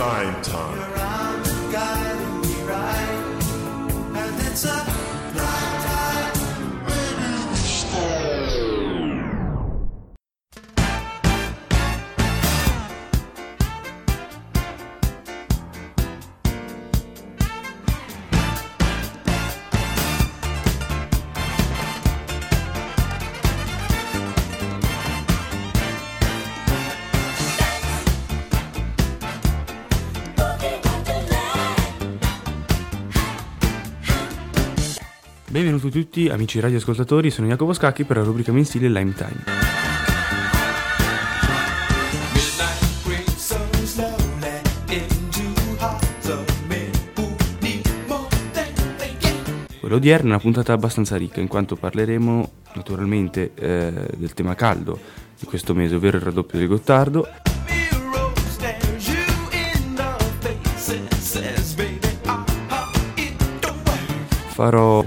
Lime Benvenuti tutti amici radioascoltatori, sono Jacopo Scacchi per la rubrica mensile Lime Time. Quella odierna è una puntata abbastanza ricca in quanto parleremo naturalmente eh, del tema caldo di questo mese, ovvero il raddoppio del Gottardo, farò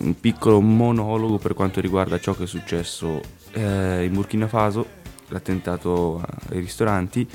un piccolo monologo per quanto riguarda ciò che è successo eh, in Burkina Faso, l'attentato ai ristoranti.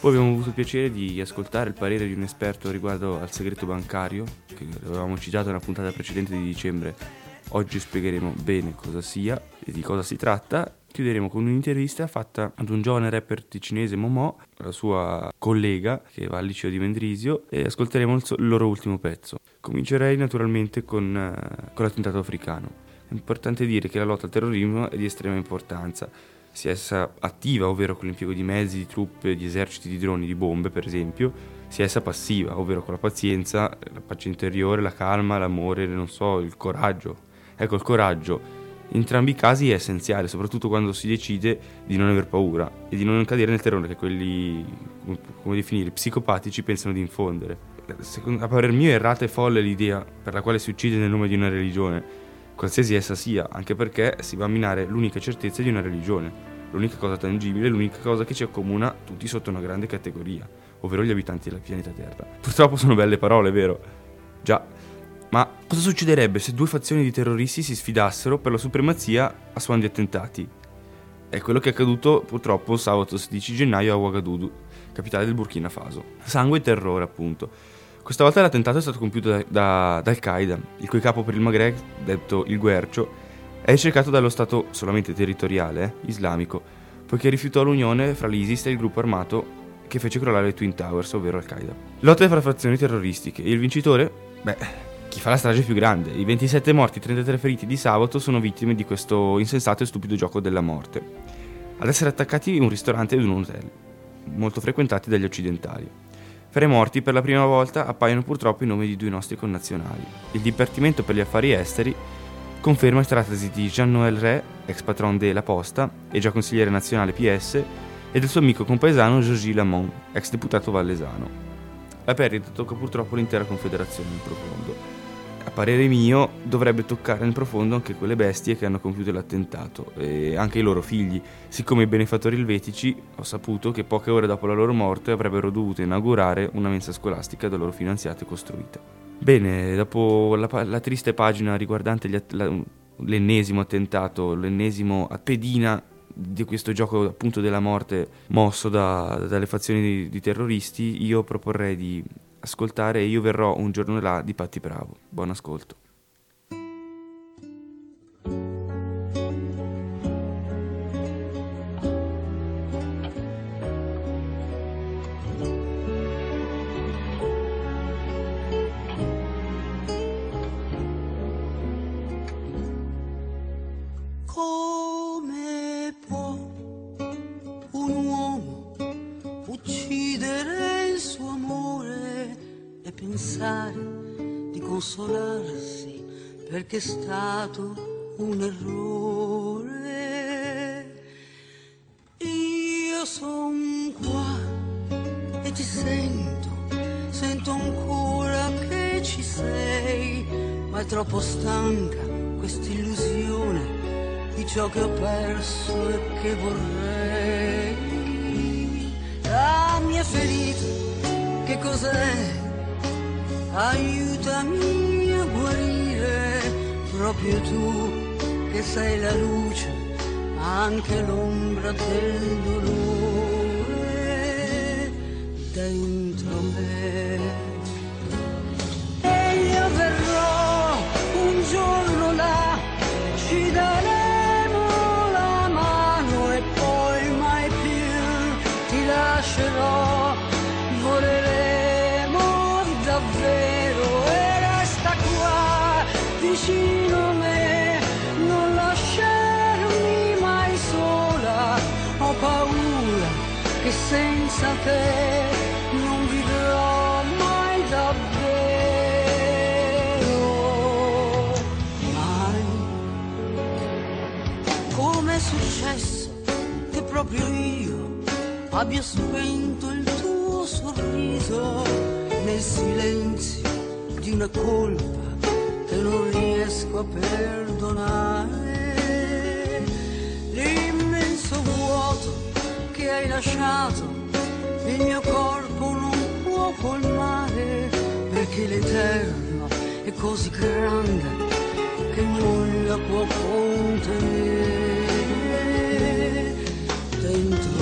Poi abbiamo avuto il piacere di ascoltare il parere di un esperto riguardo al segreto bancario, che avevamo citato nella puntata precedente di dicembre. Oggi spiegheremo bene cosa sia e di cosa si tratta. Chiuderemo con un'intervista fatta ad un giovane rapper ticinese Momo, la sua collega che va al liceo di Mendrisio, e ascolteremo il, so- il loro ultimo pezzo. Comincerei naturalmente con, eh, con l'attentato africano. È importante dire che la lotta al terrorismo è di estrema importanza sia essa attiva, ovvero con l'impiego di mezzi, di truppe, di eserciti, di droni, di bombe, per esempio, sia essa passiva, ovvero con la pazienza, la pace interiore, la calma, l'amore, non so, il coraggio. Ecco, il coraggio in entrambi i casi è essenziale, soprattutto quando si decide di non aver paura e di non cadere nel terrore che quelli, come definire, psicopatici pensano di infondere. Secondo, a parer mio è errata e folle l'idea per la quale si uccide nel nome di una religione, qualsiasi essa sia, anche perché si va a minare l'unica certezza di una religione, l'unica cosa tangibile, l'unica cosa che ci accomuna tutti sotto una grande categoria, ovvero gli abitanti del pianeta Terra. Purtroppo sono belle parole, vero? Già, ma cosa succederebbe se due fazioni di terroristi si sfidassero per la supremazia a suon di attentati? È quello che è accaduto purtroppo sabato 16 gennaio a Ouagadougou, capitale del Burkina Faso. Sangue e terrore, appunto. Questa volta l'attentato è stato compiuto da, da, da Al-Qaeda, il cui capo per il Maghreb, detto il Guercio, è ricercato dallo Stato solamente territoriale eh, islamico, poiché rifiutò l'unione fra l'ISIS e il gruppo armato che fece crollare le Twin Towers, ovvero Al-Qaeda. Lotte fra fazioni terroristiche e il vincitore? Beh, chi fa la strage più grande. I 27 morti e 33 feriti di sabato sono vittime di questo insensato e stupido gioco della morte. Ad essere attaccati un ristorante ed un hotel, molto frequentati dagli occidentali. Fra i morti per la prima volta appaiono purtroppo i nomi di due nostri connazionali. Il Dipartimento per gli Affari Esteri conferma che trattasi di Jean-Noël Ré, ex patron della Posta e già consigliere nazionale PS, e del suo amico compaesano Georges Lamont, ex deputato vallesano. La perdita tocca purtroppo l'intera confederazione in profondo. A parere mio dovrebbe toccare nel profondo anche quelle bestie che hanno compiuto l'attentato e anche i loro figli, siccome i benefattori elvetici ho saputo che poche ore dopo la loro morte avrebbero dovuto inaugurare una mensa scolastica da loro finanziata e costruita. Bene, dopo la, la triste pagina riguardante att- la, l'ennesimo attentato, l'ennesimo pedina di questo gioco appunto della morte mosso da, dalle fazioni di, di terroristi, io proporrei di ascoltare Io verrò un giorno là di Patti Bravo. Buon ascolto. Errore? Io son qua e ti sento, sento ancora che ci sei, ma è troppo stanca quest'illusione di ciò che ho perso e che vorrei. La mia ferita, che cos'è? aiutami a guarire, proprio tu che sei la luce, anche l'ombra del dolore dentro me. E io verrò un giorno te non vivrò mai davvero, mai. Come è successo che proprio io abbia spento il tuo sorriso nel silenzio di una colpa che non riesco a perdonare? L'immenso vuoto che hai lasciato il mio corpo non può colmare perché l'eterno è così grande che non la può contenere. Dentro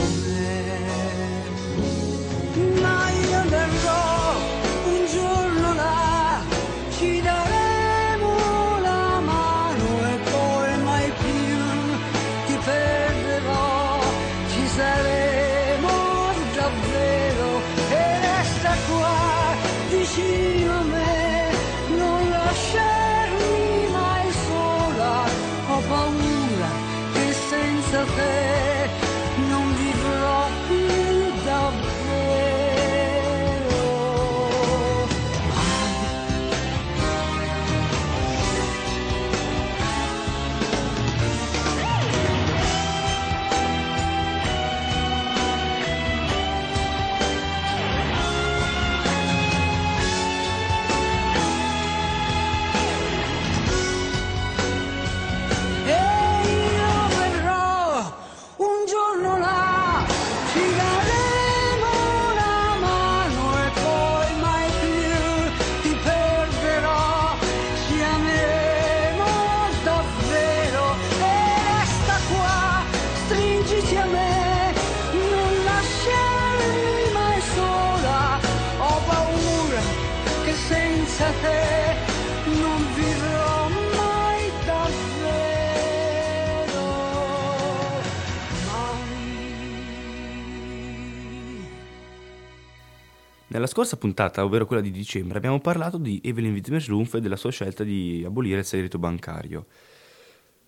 Nella scorsa puntata, ovvero quella di dicembre, abbiamo parlato di Evelyn Wittmer-Schlumpf e della sua scelta di abolire il segreto bancario.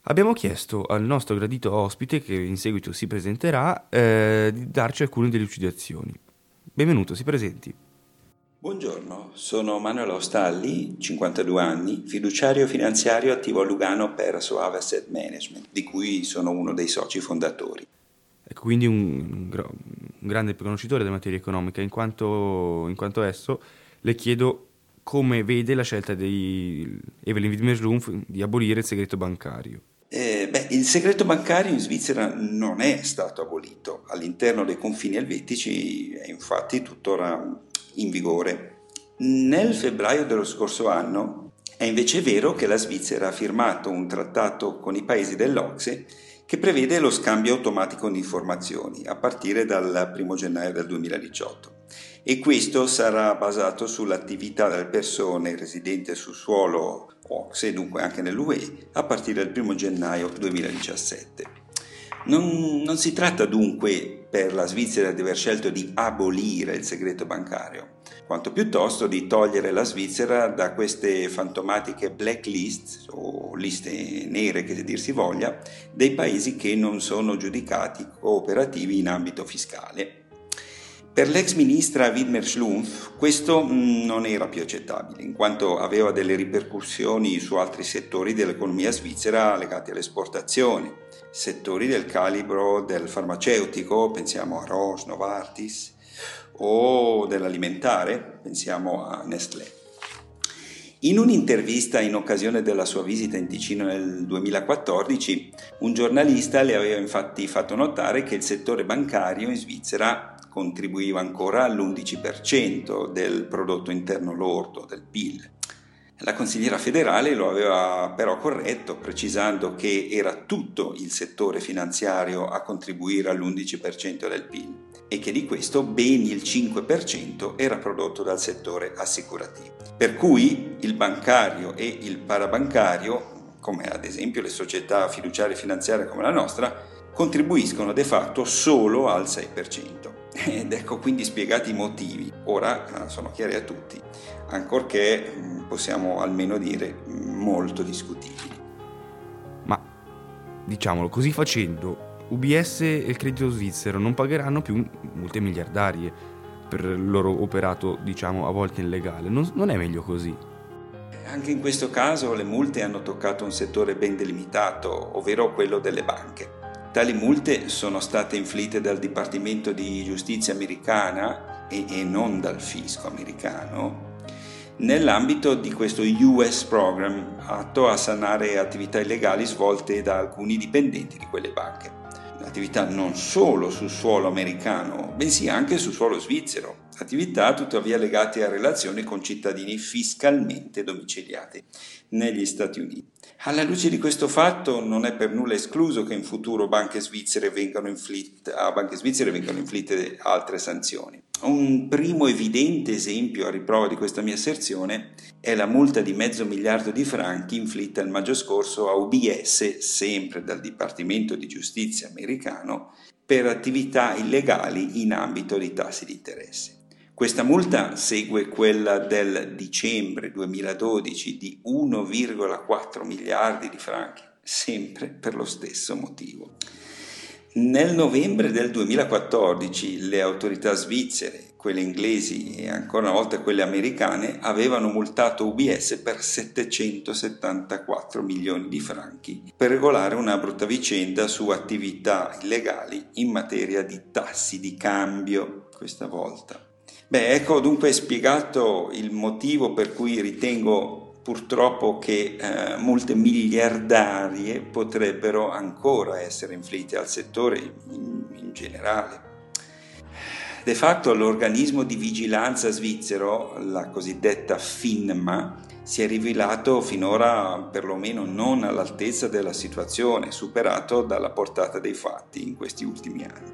Abbiamo chiesto al nostro gradito ospite, che in seguito si presenterà, eh, di darci alcune delucidazioni. Benvenuto, si presenti. Buongiorno, sono Manuel Ostalli, 52 anni, fiduciario finanziario attivo a Lugano per Soave Asset Management, di cui sono uno dei soci fondatori. Quindi un, un gra- un grande conoscitore della materia economica, in quanto, in quanto esso le chiedo come vede la scelta di Evelyn Wittmer-Schlumpf di abolire il segreto bancario. Eh, beh, il segreto bancario in Svizzera non è stato abolito, all'interno dei confini elvetici è infatti tuttora in vigore. Nel febbraio dello scorso anno è invece vero che la Svizzera ha firmato un trattato con i paesi dell'Ocse che prevede lo scambio automatico di informazioni a partire dal 1 gennaio del 2018 e questo sarà basato sull'attività delle persone residenti sul suolo OXE, dunque anche nell'UE, a partire dal 1 gennaio 2017. Non, non si tratta dunque per la Svizzera di aver scelto di abolire il segreto bancario, quanto piuttosto di togliere la Svizzera da queste fantomatiche blacklist o liste nere che dir si voglia dei paesi che non sono giudicati cooperativi in ambito fiscale. Per l'ex ministra Widmer Schlumpf questo mh, non era più accettabile, in quanto aveva delle ripercussioni su altri settori dell'economia svizzera legati alle esportazioni, settori del calibro del farmaceutico, pensiamo a Roche, Novartis, o dell'alimentare, pensiamo a Nestlé. In un'intervista in occasione della sua visita in Ticino nel 2014, un giornalista le aveva infatti fatto notare che il settore bancario in Svizzera contribuiva ancora all'11% del prodotto interno lordo, del PIL. La consigliera federale lo aveva però corretto, precisando che era tutto il settore finanziario a contribuire all'11% del PIL e che di questo ben il 5% era prodotto dal settore assicurativo. Per cui il bancario e il parabancario, come ad esempio le società fiduciarie finanziarie come la nostra, contribuiscono de facto solo al 6%. Ed ecco quindi spiegati i motivi. Ora eh, sono chiari a tutti, ancorché mm, possiamo almeno dire molto discutibili. Ma diciamolo, così facendo UBS e il credito svizzero non pagheranno più multe miliardarie per il loro operato, diciamo, a volte illegale. Non, non è meglio così. Anche in questo caso le multe hanno toccato un settore ben delimitato, ovvero quello delle banche. Tali multe sono state inflitte dal Dipartimento di Giustizia americana e, e non dal fisco americano nell'ambito di questo US Program atto a sanare attività illegali svolte da alcuni dipendenti di quelle banche attività non solo sul suolo americano, bensì anche sul suolo svizzero, attività tuttavia legate a relazioni con cittadini fiscalmente domiciliati negli Stati Uniti. Alla luce di questo fatto non è per nulla escluso che in futuro banche svizzere a banche svizzere vengano inflitte altre sanzioni. Un primo evidente esempio a riprova di questa mia asserzione è la multa di mezzo miliardo di franchi inflitta il maggio scorso a UBS, sempre dal Dipartimento di Giustizia americano, per attività illegali in ambito di tassi di interesse. Questa multa segue quella del dicembre 2012 di 1,4 miliardi di franchi, sempre per lo stesso motivo. Nel novembre del 2014 le autorità svizzere, quelle inglesi e ancora una volta quelle americane avevano multato UBS per 774 milioni di franchi per regolare una brutta vicenda su attività illegali in materia di tassi di cambio questa volta. Beh, ecco dunque spiegato il motivo per cui ritengo purtroppo che eh, multe miliardarie potrebbero ancora essere inflitte al settore in, in generale. De fatto l'organismo di vigilanza svizzero, la cosiddetta FINMA, si è rivelato finora perlomeno non all'altezza della situazione, superato dalla portata dei fatti in questi ultimi anni.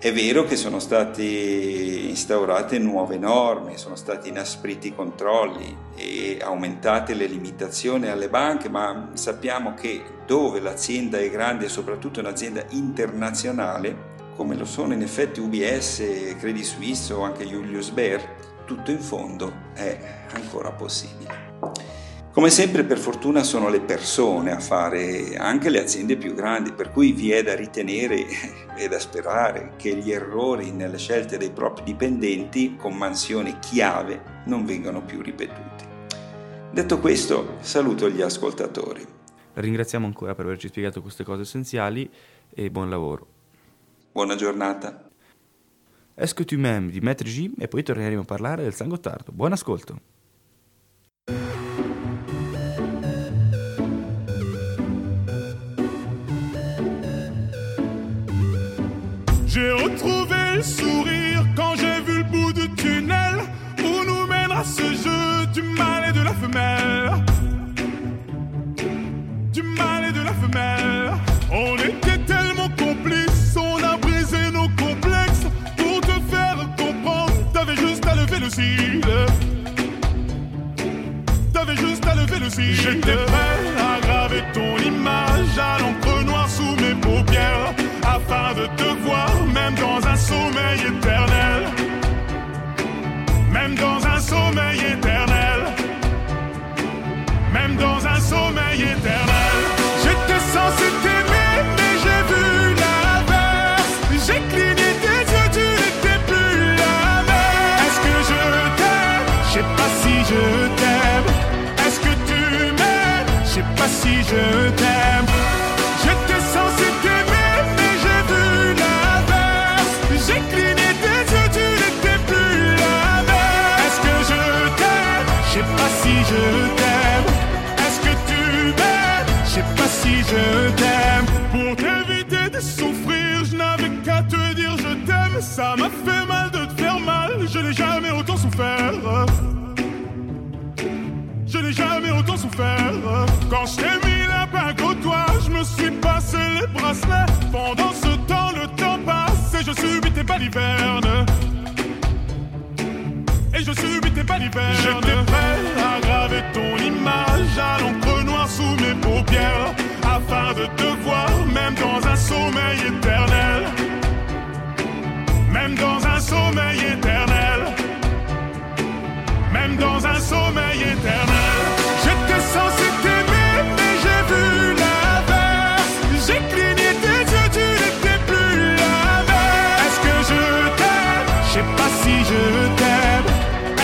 È vero che sono state instaurate nuove norme, sono stati inaspriti i controlli e aumentate le limitazioni alle banche, ma sappiamo che dove l'azienda è grande e soprattutto un'azienda internazionale, come lo sono in effetti UBS, Credit Suisse o anche Julius Baer, tutto in fondo è ancora possibile. Come sempre per fortuna sono le persone a fare anche le aziende più grandi, per cui vi è da ritenere e da sperare che gli errori nelle scelte dei propri dipendenti con mansioni chiave non vengano più ripetuti. Detto questo, saluto gli ascoltatori. Ringraziamo ancora per averci spiegato queste cose essenziali e buon lavoro. Buona giornata. Est-ce que tu m'aimes di Maître G e poi torneremo a parlare del San Gottardo. Buon ascolto. J'ai retrouvé le sourire quand j'ai vu le bout du tunnel où nous mènera ce jeu du mal et de la femelle. Du mal et de la femelle. On était tellement complices, on a brisé nos complexes pour te faire comprendre. T'avais juste à lever le cil. T'avais juste à lever le cil. J'étais prêt je t'aime. J'étais censé t'aimer, mais j'ai vu l'inverse. J'ai cligné tes yeux, tu n'étais plus la même. Est-ce que je t'aime? Je sais pas si je t'aime. Est-ce que tu m'aimes? Je sais pas si je t'aime. Pour t'éviter de souffrir, je n'avais qu'à te dire je t'aime. Ça m'a fait mal de te faire mal, je n'ai jamais autant souffert. Je n'ai jamais autant souffert. Quand je t'ai mis passé les bracelets. Pendant ce temps, le temps passe et je subis tes balivernes. Et je subis tes balivernes. J'étais prêt à graver ton image à l'encre noire sous mes paupières. Afin de te voir, même dans un sommeil éternel. Si je t'aime.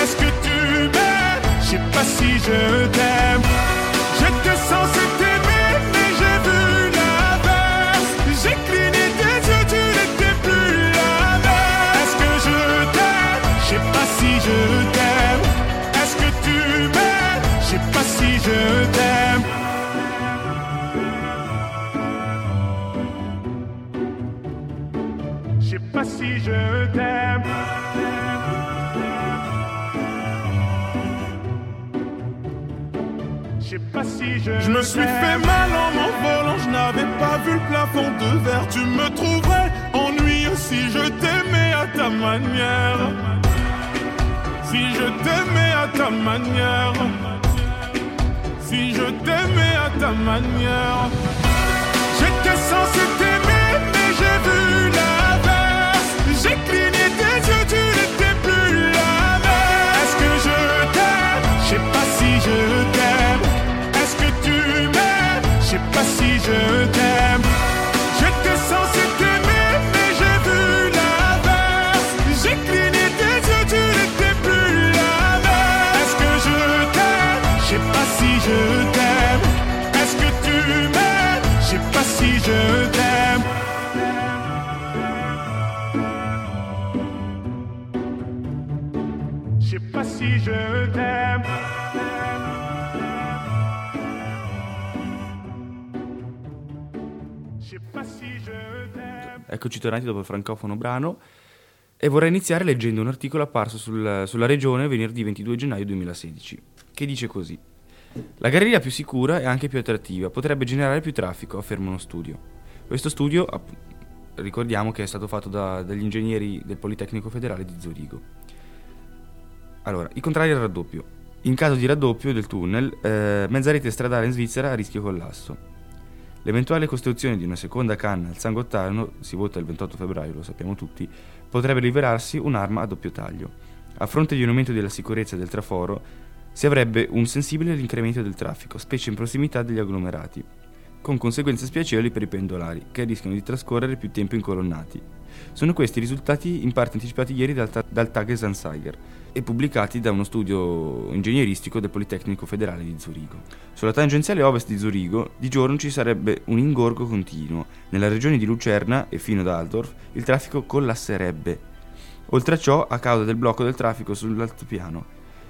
Est-ce que tu m'aimes? Je sais pas si je t'aime. J'étais censé t'aimer, mais j'ai vu l'inverse. J'ai cligné tes yeux, tu n'étais plus la même. Est-ce que je t'aime? Je sais pas si je t'aime. Est-ce que tu m'aimes? Je sais pas si je t'aime. Je sais pas si je t'aime. Pas si je. Je me suis fait mal en m'envolant, je n'avais pas vu le plafond de verre. Tu me trouverais ennuyeux si je t'aimais à ta manière. Si je t'aimais à ta manière. Si je t'aimais à ta manière. J'étais censé t'aimer, mais j'ai vu l'inverse. J'ai cligné Eccoci tornati dopo il francofono brano e vorrei iniziare leggendo un articolo apparso sul- sulla regione venerdì 22 gennaio 2016 che dice così. La galleria più sicura e anche più attrattiva potrebbe generare più traffico, afferma uno studio. Questo studio, ricordiamo che è stato fatto da- dagli ingegneri del Politecnico Federale di Zurigo. Allora, i contrari al raddoppio. In caso di raddoppio del tunnel, eh, mezza rete stradale in Svizzera a rischio collasso. L'eventuale costruzione di una seconda canna al San Gottardo, si vota il 28 febbraio, lo sappiamo tutti, potrebbe rivelarsi un'arma a doppio taglio. A fronte di un aumento della sicurezza del traforo, si avrebbe un sensibile incremento del traffico, specie in prossimità degli agglomerati, con conseguenze spiacevoli per i pendolari, che rischiano di trascorrere più tempo incolonnati. Sono questi i risultati in parte anticipati ieri dal, ta- dal Tagesanzeiger e pubblicati da uno studio ingegneristico del Politecnico Federale di Zurigo. Sulla tangenziale ovest di Zurigo, di giorno ci sarebbe un ingorgo continuo. Nella regione di Lucerna e fino ad Altdorf il traffico collasserebbe. Oltre a ciò, a causa del blocco del traffico sull'altopiano,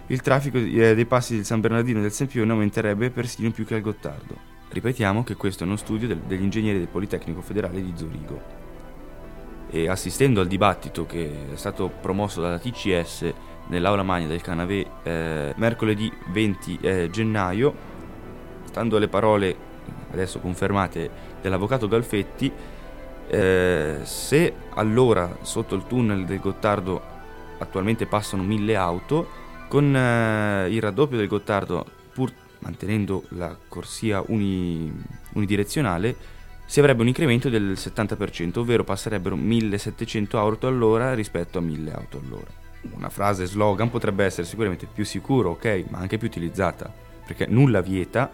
il traffico eh, dei passi del San Bernardino e del Sempione aumenterebbe persino più che al Gottardo. Ripetiamo che questo è uno studio del- degli ingegneri del Politecnico Federale di Zurigo. E assistendo al dibattito che è stato promosso dalla TCS nell'aula magna del Canavè eh, mercoledì 20 eh, gennaio, stando alle parole adesso confermate dell'avvocato Galfetti, eh, se allora sotto il tunnel del Gottardo attualmente passano mille auto, con eh, il raddoppio del Gottardo, pur mantenendo la corsia uni- unidirezionale, si avrebbe un incremento del 70%, ovvero passerebbero 1700 auto all'ora rispetto a 1000 auto all'ora. Una frase slogan potrebbe essere sicuramente più sicuro, ok, ma anche più utilizzata, perché nulla vieta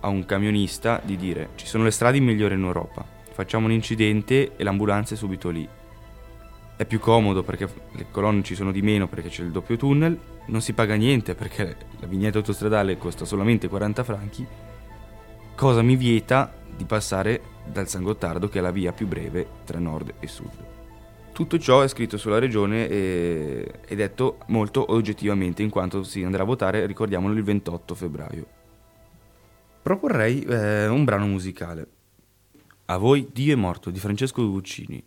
a un camionista di dire ci sono le strade migliori in Europa, facciamo un incidente e l'ambulanza è subito lì. È più comodo perché le colonne ci sono di meno perché c'è il doppio tunnel, non si paga niente perché la vignetta autostradale costa solamente 40 franchi. Cosa mi vieta di passare dal San Gottardo che è la via più breve tra nord e sud? Tutto ciò è scritto sulla regione e è detto molto oggettivamente in quanto si andrà a votare, ricordiamolo, il 28 febbraio. Proporrei eh, un brano musicale. A voi Dio è morto di Francesco Guccini.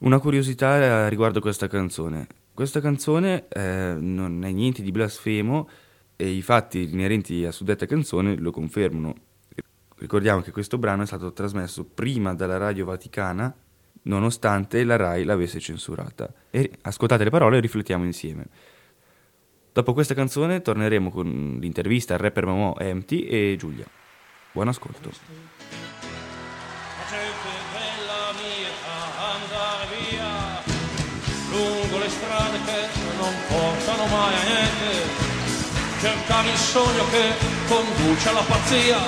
Una curiosità riguardo questa canzone. Questa canzone eh, non è niente di blasfemo e i fatti inerenti a suddetta canzone lo confermano. Ricordiamo che questo brano è stato trasmesso prima dalla Radio Vaticana, nonostante la RAI l'avesse censurata. E ascoltate le parole e riflettiamo insieme. Dopo questa canzone torneremo con l'intervista al rapper Mamò Empty e Giulia. Buon ascolto. Lungo le strade che non portano mai a niente cercare il sogno che conduce alla pazzia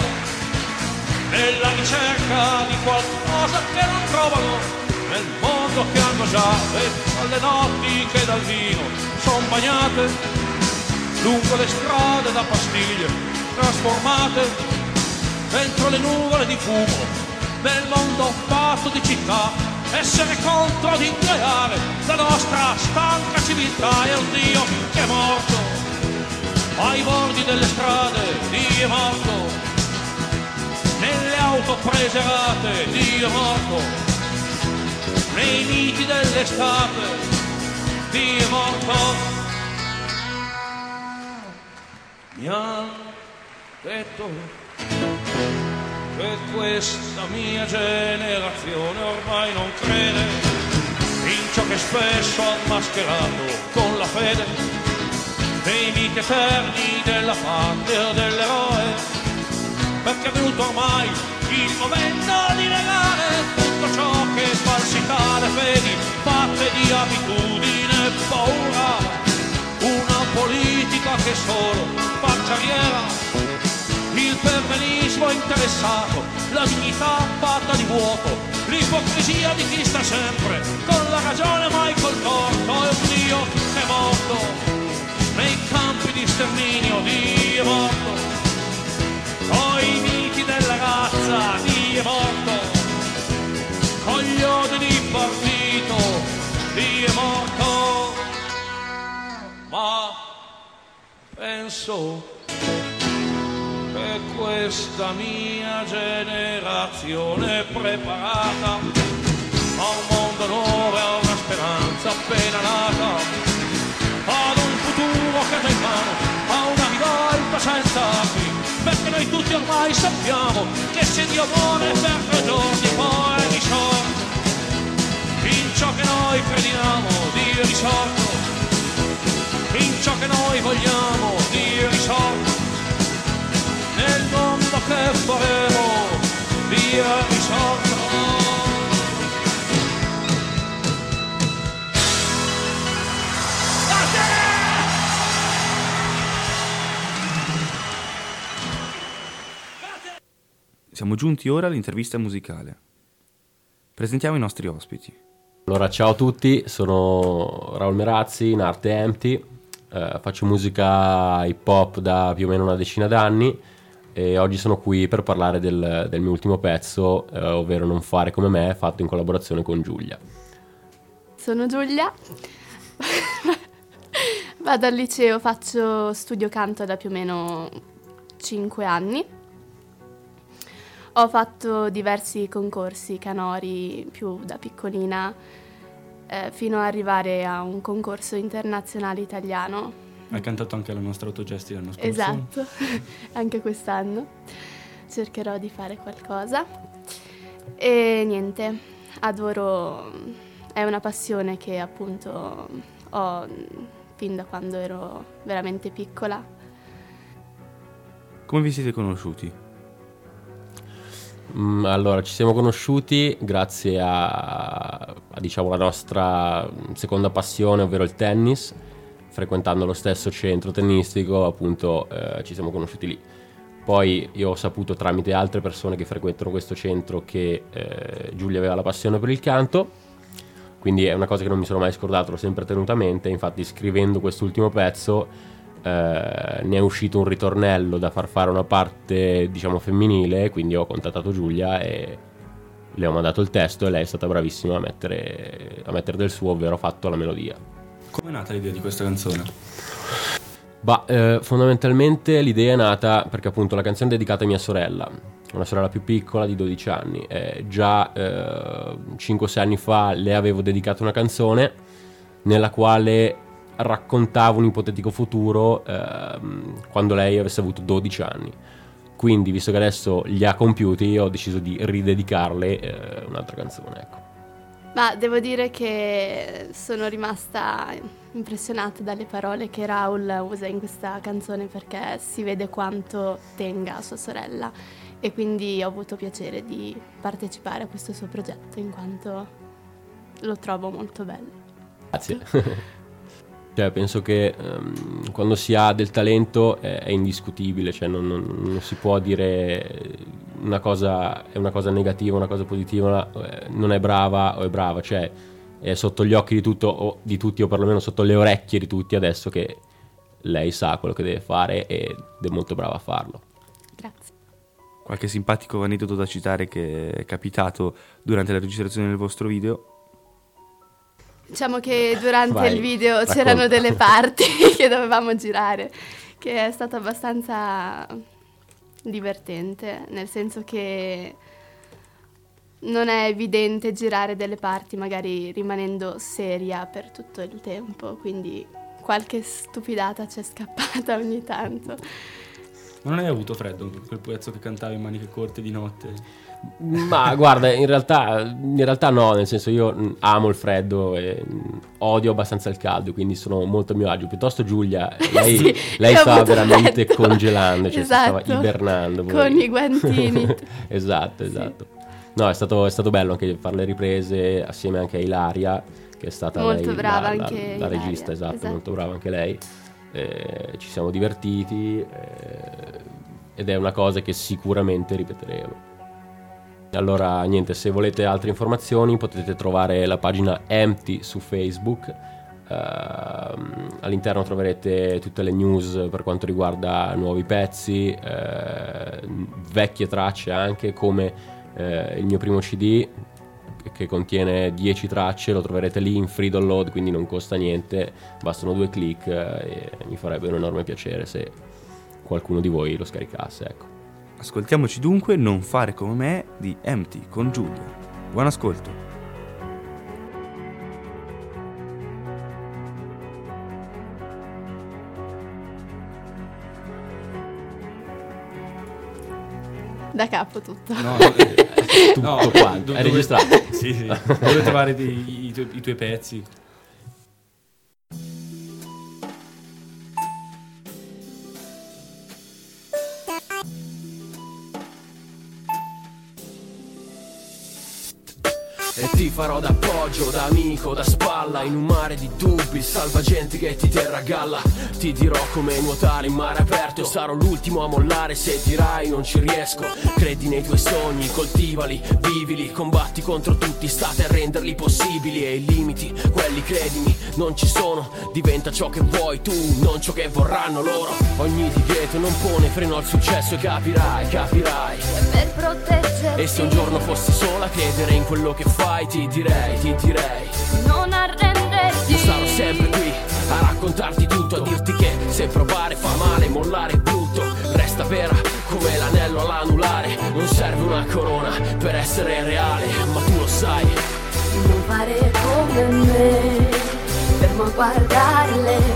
nella ricerca di qualcosa che non trovano nel mondo che hanno già e alle notti che dal vino son bagnate lungo le strade da pastiglie trasformate dentro le nuvole di fumo del mondo fatto di città essere contro di ingoiare la nostra stanca civiltà e un Dio che è morto ai bordi delle strade Dio è morto nelle auto preserate Dio è morto nei miti dell'estate Dio è morto. Mi hanno detto che questa mia generazione ormai non crede in ciò che spesso ha mascherato con la fede dei miti eterni della patria dell'eroe perché è venuto ormai il momento di negare fatte di abitudine e paura una politica che solo fa carriera. Il perbenismo interessato, la dignità fatta di vuoto, l'ipocrisia di chi sta sempre con la ragione mai col torto e un Dio che è morto nei campi di sterminio, Dio è morto, coi miti della razza, Dio è morto, ma penso che questa mia generazione è preparata a un mondo nuovo a una speranza appena nata, ad un futuro che ha in mano, a una rivolta senza armi, perché noi tutti ormai sappiamo che se Dio vuole per tre giorni poi risorge, in ciò che noi crediamo Dio risorto, in ciò che noi vogliamo Dio risorto nel mondo che faremo via risorto Siamo giunti ora all'intervista musicale. Presentiamo i nostri ospiti. Allora, ciao a tutti, sono Raul Merazzi, in arte Empty, eh, faccio musica hip hop da più o meno una decina d'anni e oggi sono qui per parlare del, del mio ultimo pezzo, eh, ovvero Non fare come me, fatto in collaborazione con Giulia. Sono Giulia, vado al liceo, faccio studio canto da più o meno 5 anni. Ho fatto diversi concorsi canori più da piccolina eh, fino ad arrivare a un concorso internazionale italiano. Hai cantato anche la nostra autogesti l'anno scorso? Esatto, anche quest'anno cercherò di fare qualcosa. E niente, adoro, è una passione che appunto ho fin da quando ero veramente piccola. Come vi siete conosciuti? Mm, allora, ci siamo conosciuti grazie a, a, diciamo, la nostra seconda passione, ovvero il tennis. Frequentando lo stesso centro tennistico, appunto, eh, ci siamo conosciuti lì. Poi io ho saputo tramite altre persone che frequentano questo centro che eh, Giulia aveva la passione per il canto, quindi è una cosa che non mi sono mai scordato, l'ho sempre tenuta a mente. Infatti, scrivendo quest'ultimo pezzo, eh, ne è uscito un ritornello da far fare una parte, diciamo, femminile. Quindi ho contattato Giulia e le ho mandato il testo e lei è stata bravissima a mettere, a mettere del suo, ovvero fatto la melodia. Come è nata l'idea di questa canzone? Bah, eh, fondamentalmente l'idea è nata perché appunto la canzone è dedicata a mia sorella, una sorella più piccola di 12 anni. Eh, già eh, 5-6 anni fa le avevo dedicato una canzone nella quale raccontavo un ipotetico futuro ehm, quando lei avesse avuto 12 anni. Quindi, visto che adesso li ha compiuti, ho deciso di ridedicarle eh, un'altra canzone. Ecco. Ma devo dire che sono rimasta impressionata dalle parole che Raul usa in questa canzone perché si vede quanto tenga a sua sorella e quindi ho avuto piacere di partecipare a questo suo progetto in quanto lo trovo molto bello. Grazie. cioè, penso che ehm, quando si ha del talento è, è indiscutibile, cioè non, non- non si può dire una cosa è una cosa negativa, una cosa positiva, eh, non è brava o è brava, cioè è sotto gli occhi di, tutto, o di tutti o perlomeno sotto le orecchie di tutti adesso che lei sa quello che deve fare ed è molto brava a farlo. Grazie. Qualche simpatico aneddoto da citare che è capitato durante la registrazione del vostro video? Diciamo che durante Vai, il video racconta. c'erano delle parti che dovevamo girare, che è stato abbastanza divertente, nel senso che non è evidente girare delle parti magari rimanendo seria per tutto il tempo, quindi qualche stupidata c'è scappata ogni tanto. Ma non hai avuto freddo quel pezzo che cantavi in maniche corte di notte? Ma guarda, in realtà, in realtà no, nel senso io mh, amo il freddo e mh, odio abbastanza il caldo, quindi sono molto a mio agio. Piuttosto Giulia, lei, Sì, lei stava veramente freddo. congelando, cioè Esatto, stava ibernando. Con i guantini. esatto, esatto. No, è stato, è stato bello anche fare le riprese assieme anche a Ilaria, che è stata Molto lei brava la, la- anche la Ilaria, regista, esatto, esatto. molto brava anche lei. Eh, ci siamo divertiti eh, ed è una cosa che sicuramente ripeteremo. Allora, niente, se volete altre informazioni potete trovare la pagina Empty su Facebook. Ehm, all'interno troverete tutte le news per quanto riguarda nuovi pezzi, eh, vecchie tracce anche come eh, il mio primo CD che contiene 10 tracce, lo troverete lì in free download, quindi non costa niente, bastano due click eh, e mi farebbe un enorme piacere se qualcuno di voi lo scaricasse, ecco. Ascoltiamoci dunque Non fare come me di Empty con Giulia. Buon ascolto. Da capo tutto. No, eh, Tutto quanto, è registrato. Sì, sì. Volevo trovare dei- i, tuoi, i tuoi pezzi. Farò d'appoggio, da amico, da spalla In un mare di dubbi, salvagente che ti terrà a galla. Ti dirò come nuotare in mare aperto Sarò l'ultimo a mollare se dirai non ci riesco. Credi nei tuoi sogni, coltivali, vivili Combatti contro tutti, state a renderli possibili E i limiti, quelli credimi, non ci sono. Diventa ciò che vuoi tu, non ciò che vorranno loro. Ogni divieto non pone freno al successo E capirai, capirai. Per proteggere e se un giorno fossi sola a credere in quello che fai ti direi, ti direi. Non arrenderti. Io sarò sempre qui a raccontarti tutto A dirti che se provare fa male, mollare è brutto. Resta vera come l'anello all'anulare. Non serve una corona per essere reale Ma tu lo sai. Non fare come me fermo a guardare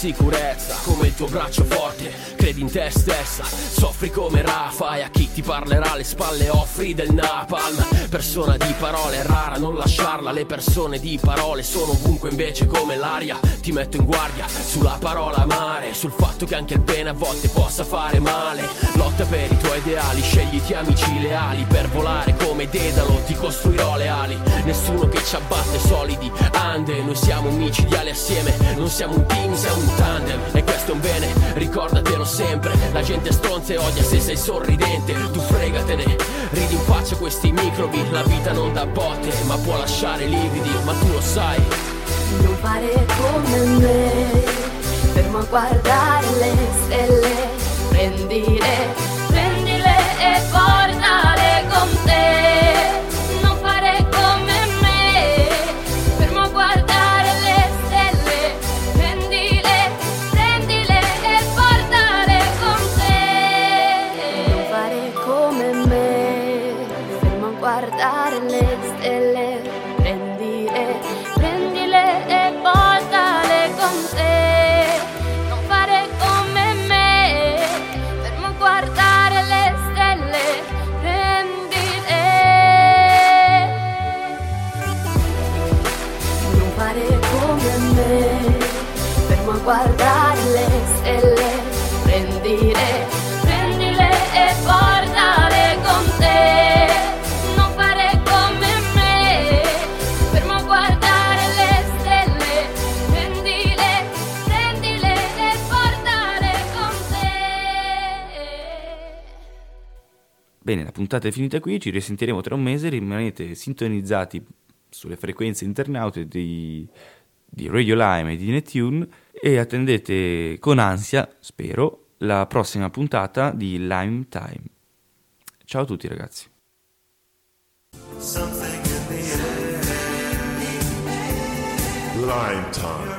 sicurezza, come il tuo braccio forte Credi in te stessa, soffri come Rafa E a chi ti parlerà alle spalle offri del napalm. Persona di parole, è rara non lasciarla. Le persone di parole sono ovunque invece come l'aria. Ti metto in guardia sulla parola amare Sul fatto che anche il bene a volte possa fare male. Lotta per i tuoi ideali, scegliti amici leali. Per volare come Dedalo ti costruirò le ali. Nessuno che ci abbatte solidi ande. Noi siamo micidiali assieme. Non siamo un team, siamo un tandem. E questo è un bene, ricordatelo sempre La gente stronza e odia se sei sorridente. Tu fregatene, ridi in faccia questi microbi. La vita non dà botte, ma può lasciare lividi Ma tu lo sai. Non fare come me, fermo a guardare le stelle, prendile, guardare le stelle, prendile, prendile e portale con te. Non fare come me, fermo a guardare le stelle, prendile, prendile e portale con te. Bene, la puntata è finita qui, ci risentiremo tra un mese, rimanete sintonizzati sulle frequenze internaute di, di Radio Lime e di Netune e attendete con ansia, spero, la prossima puntata di Lime Time. Ciao a tutti ragazzi. Lime time.